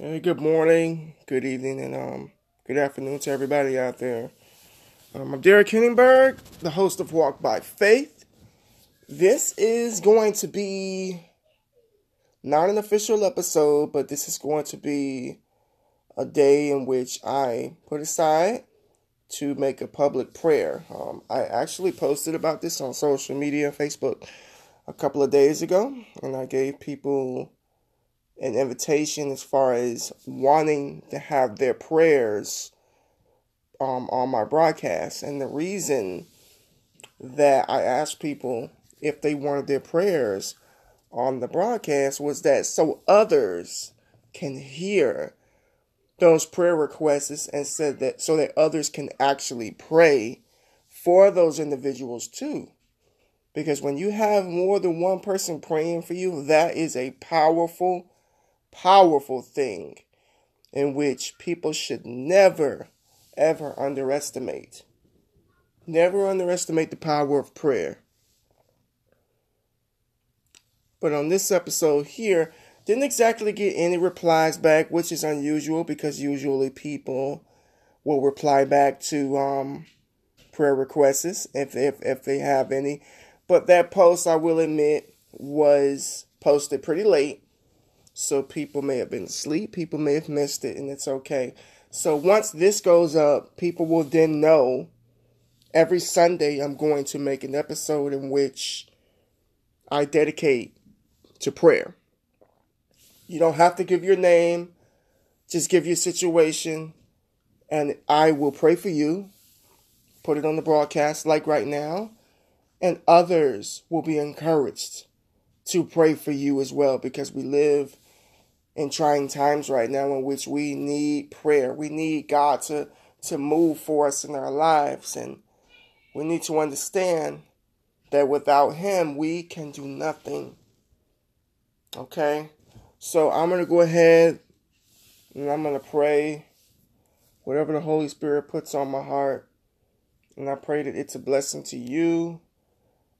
Good morning, good evening, and um, good afternoon to everybody out there. Um, I'm Derek Henningberg, the host of Walk by Faith. This is going to be not an official episode, but this is going to be a day in which I put aside to make a public prayer. Um, I actually posted about this on social media, Facebook, a couple of days ago, and I gave people an invitation as far as wanting to have their prayers um, on my broadcast. And the reason that I asked people if they wanted their prayers on the broadcast was that so others can hear those prayer requests and said that so that others can actually pray for those individuals too. Because when you have more than one person praying for you, that is a powerful powerful thing in which people should never, ever underestimate. Never underestimate the power of prayer. But on this episode here, didn't exactly get any replies back, which is unusual because usually people will reply back to um, prayer requests if, if, if they have any. But that post, I will admit, was posted pretty late. So people may have been asleep, people may have missed it, and it's okay. So once this goes up, people will then know every Sunday I'm going to make an episode in which I dedicate to prayer. You don't have to give your name, just give your situation, and I will pray for you. Put it on the broadcast like right now, and others will be encouraged to pray for you as well because we live in trying times right now in which we need prayer. We need God to, to move for us in our lives. And we need to understand that without Him, we can do nothing. Okay? So I'm going to go ahead and I'm going to pray whatever the Holy Spirit puts on my heart. And I pray that it's a blessing to you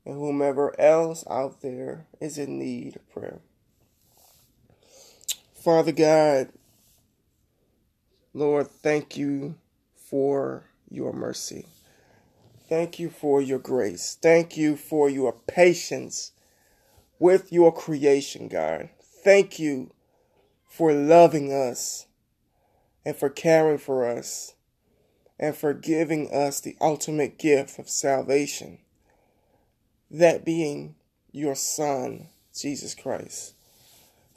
and whomever else out there is in need of prayer. Father God, Lord, thank you for your mercy. Thank you for your grace. Thank you for your patience with your creation, God. Thank you for loving us and for caring for us and for giving us the ultimate gift of salvation, that being your Son, Jesus Christ.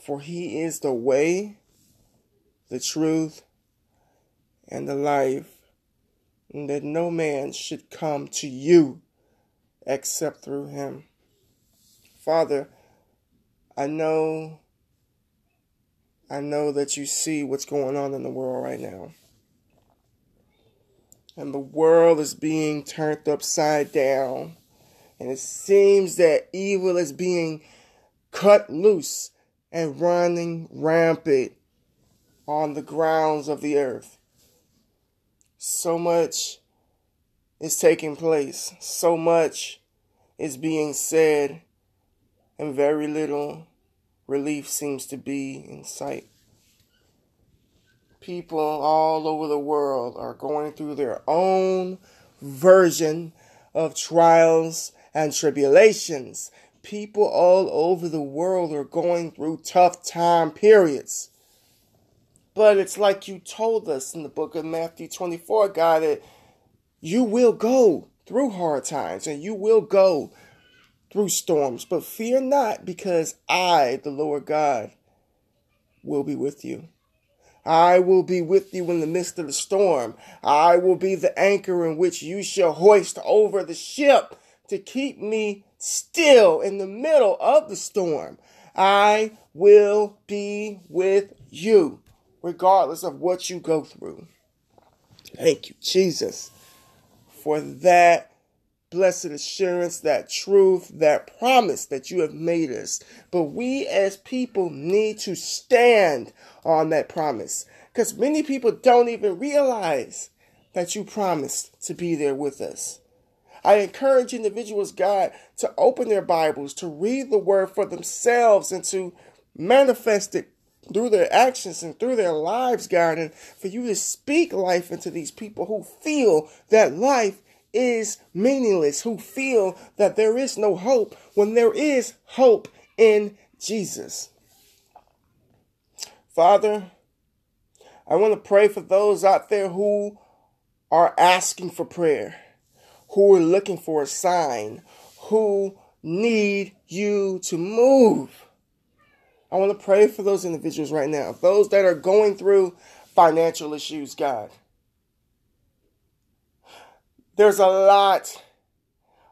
For he is the way, the truth, and the life, and that no man should come to you except through him. Father, I know I know that you see what's going on in the world right now. And the world is being turned upside down. And it seems that evil is being cut loose and running rampant on the grounds of the earth. So much is taking place, so much is being said, and very little relief seems to be in sight. People all over the world are going through their own version of trials and tribulations people all over the world are going through tough time periods. But it's like you told us in the book of Matthew 24, God, that you will go through hard times and you will go through storms. But fear not, because I, the Lord God, will be with you. I will be with you in the midst of the storm. I will be the anchor in which you shall hoist over the ship to keep me still in the middle of the storm. I will be with you, regardless of what you go through. Thank you, Jesus, for that blessed assurance, that truth, that promise that you have made us. But we as people need to stand on that promise because many people don't even realize that you promised to be there with us. I encourage individuals, God, to open their Bibles, to read the word for themselves, and to manifest it through their actions and through their lives, God, and for you to speak life into these people who feel that life is meaningless, who feel that there is no hope when there is hope in Jesus. Father, I want to pray for those out there who are asking for prayer, who are looking for a sign, who need you to move. I want to pray for those individuals right now, those that are going through financial issues, God. There's a lot,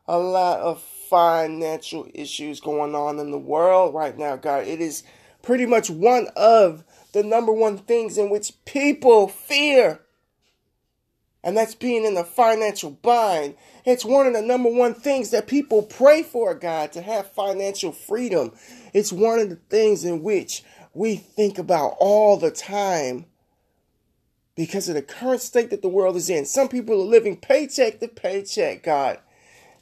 a lot of financial issues going on in the world right now, God. It is pretty much one of the number one things in which people fear. And that's being in a financial bind. It's one of the number one things that people pray for, God, to have financial freedom. It's one of the things in which we think about all the time because of the current state that the world is in. Some people are living paycheck to paycheck, God.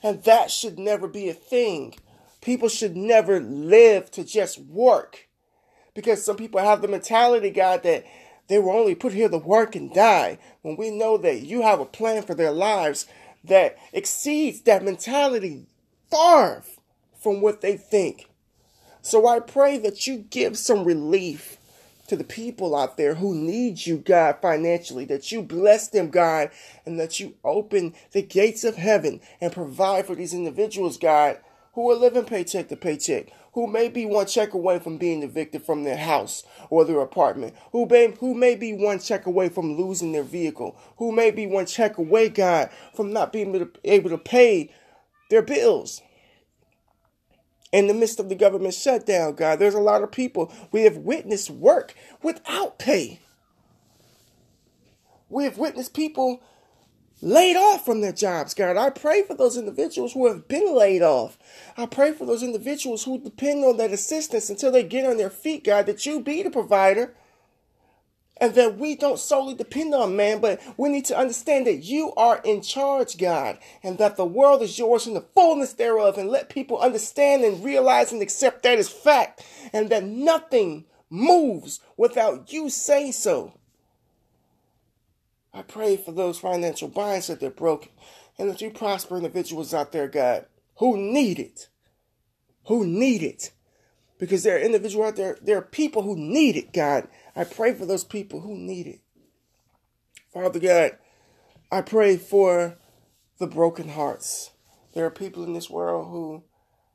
And that should never be a thing. People should never live to just work. Because some people have the mentality, God, that they were only put here to work and die. When we know that you have a plan for their lives that exceeds that mentality far from what they think. So I pray that you give some relief to the people out there who need you, God, financially, that you bless them, God, and that you open the gates of heaven and provide for these individuals, God, who are living paycheck to paycheck, who may be one check away from being evicted from their house or their apartment, who may, who may be one check away from losing their vehicle, who may be one check away, God, from not being able to pay their bills in the midst of the government shutdown, God. There's a lot of people we have witnessed work without pay. We have witnessed people laid off from their jobs, God. I pray for those individuals who have been laid off. I pray for those individuals who depend on that assistance until they get on their feet, God, that you be the provider and that we don't solely depend on man, but we need to understand that you are in charge, God, and that the world is yours in the fullness thereof, and let people understand and realize and accept that as fact, and that nothing moves without you saying so. I pray for those financial binds that they're broken, and that you prosper individuals out there, God, who need it, who need it, because there are individuals out there, there are people who need it, God I pray for those people who need it. Father God, I pray for the broken hearts. There are people in this world who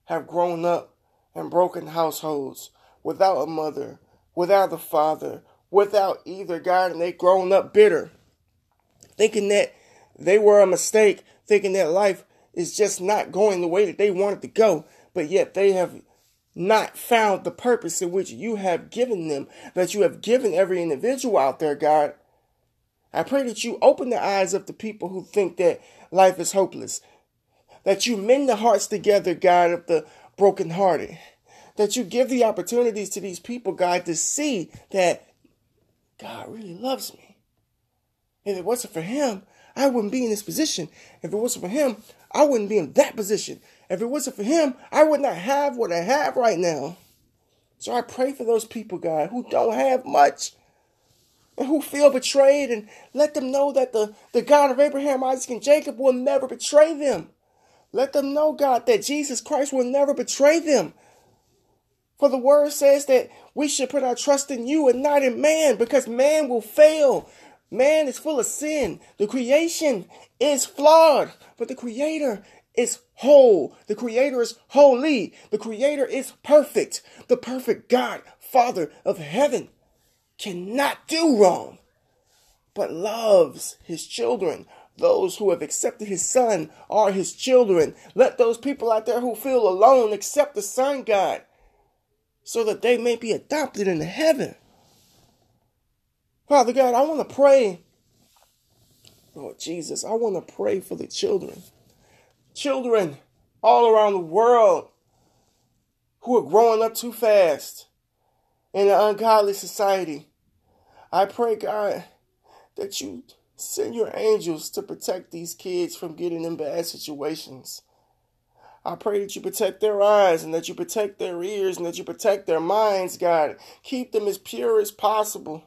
have grown up in broken households without a mother, without a father, without either God, and they've grown up bitter, thinking that they were a mistake, thinking that life is just not going the way that they wanted to go, but yet they have not found the purpose in which you have given them, that you have given every individual out there, God. I pray that you open the eyes of the people who think that life is hopeless, that you mend the hearts together, God, of the brokenhearted, that you give the opportunities to these people, God, to see that God really loves me. If it wasn't for Him, I wouldn't be in this position. If it wasn't for Him, I wouldn't be in that position. If it wasn't for him, I would not have what I have right now. So I pray for those people, God, who don't have much and who feel betrayed and let them know that the, the God of Abraham, Isaac, and Jacob will never betray them. Let them know, God, that Jesus Christ will never betray them. For the word says that we should put our trust in you and not in man because man will fail. Man is full of sin. The creation is flawed, but the creator is whole. The Creator is holy. The Creator is perfect. The perfect God, Father of heaven, cannot do wrong, but loves His children. Those who have accepted His Son are His children. Let those people out there who feel alone accept the Son, God, so that they may be adopted into heaven. Father God, I want to pray. Lord Jesus, I want to pray for the children children all around the world who are growing up too fast in an ungodly society. I pray, God, that you send your angels to protect these kids from getting in bad situations. I pray that you protect their eyes and that you protect their ears and that you protect their minds, God. Keep them as pure as possible.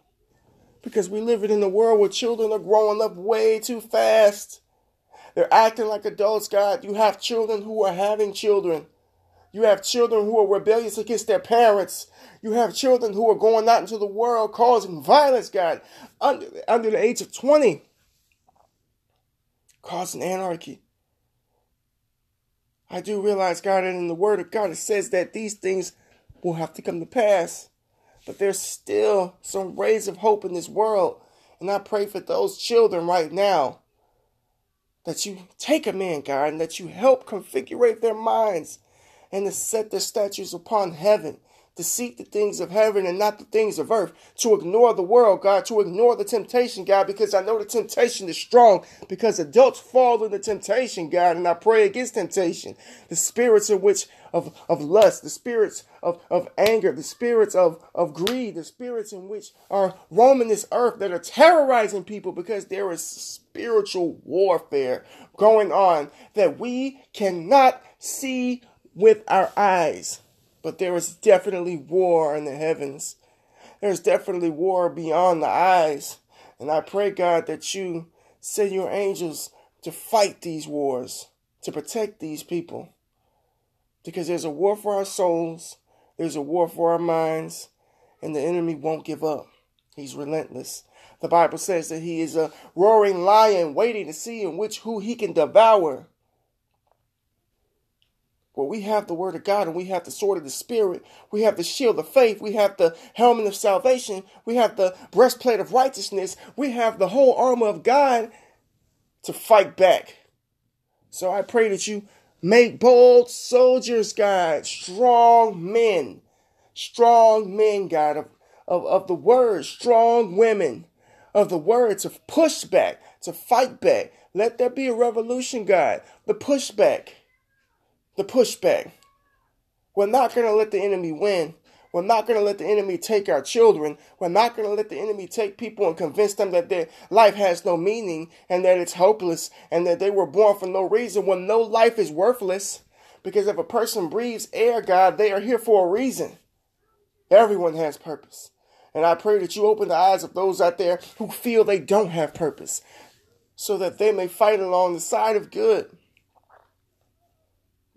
Because we live in a world where children are growing up way too fast. They're acting like adults, God. You have children who are having children. You have children who are rebellious against their parents. You have children who are going out into the world causing violence, God, under, under the age of 20, causing anarchy. I do realize, God, that in the Word of God, it says that these things will have to come to pass. But there's still some rays of hope in this world. And I pray for those children right now that you take them in, God, and that you help configure their minds and to set their statues upon heaven to seek the things of heaven and not the things of earth, to ignore the world, God, to ignore the temptation, God, because I know the temptation is strong, because adults fall into temptation, God, and I pray against temptation. The spirits in which of, of lust, the spirits of, of anger, the spirits of, of greed, the spirits in which are roaming this earth that are terrorizing people because there is spiritual warfare going on that we cannot see with our eyes. But there is definitely war in the heavens. There's definitely war beyond the eyes. And I pray, God, that you send your angels to fight these wars, to protect these people. Because there's a war for our souls, there's a war for our minds, and the enemy won't give up. He's relentless. The Bible says that he is a roaring lion waiting to see in which who he can devour where we have the word of God and we have the sword of the spirit, we have the shield of faith, we have the helmet of salvation, we have the breastplate of righteousness, we have the whole armor of God to fight back. So I pray that you make bold soldiers, God, strong men, strong men, God, of, of, of the word, strong women of the word to push back, to fight back. Let there be a revolution, God, the pushback the pushback. We're not going to let the enemy win. We're not going to let the enemy take our children. We're not going to let the enemy take people and convince them that their life has no meaning and that it's hopeless and that they were born for no reason when no life is worthless. Because if a person breathes air, God, they are here for a reason. Everyone has purpose. And I pray that you open the eyes of those out there who feel they don't have purpose so that they may fight along the side of good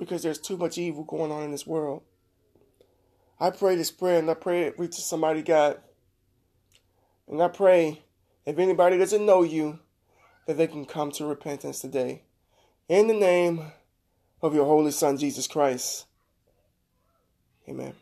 because there's too much evil going on in this world. I pray this prayer and I pray it reaches somebody, God. And I pray if anybody doesn't know you, that they can come to repentance today. In the name of your Holy Son, Jesus Christ. Amen.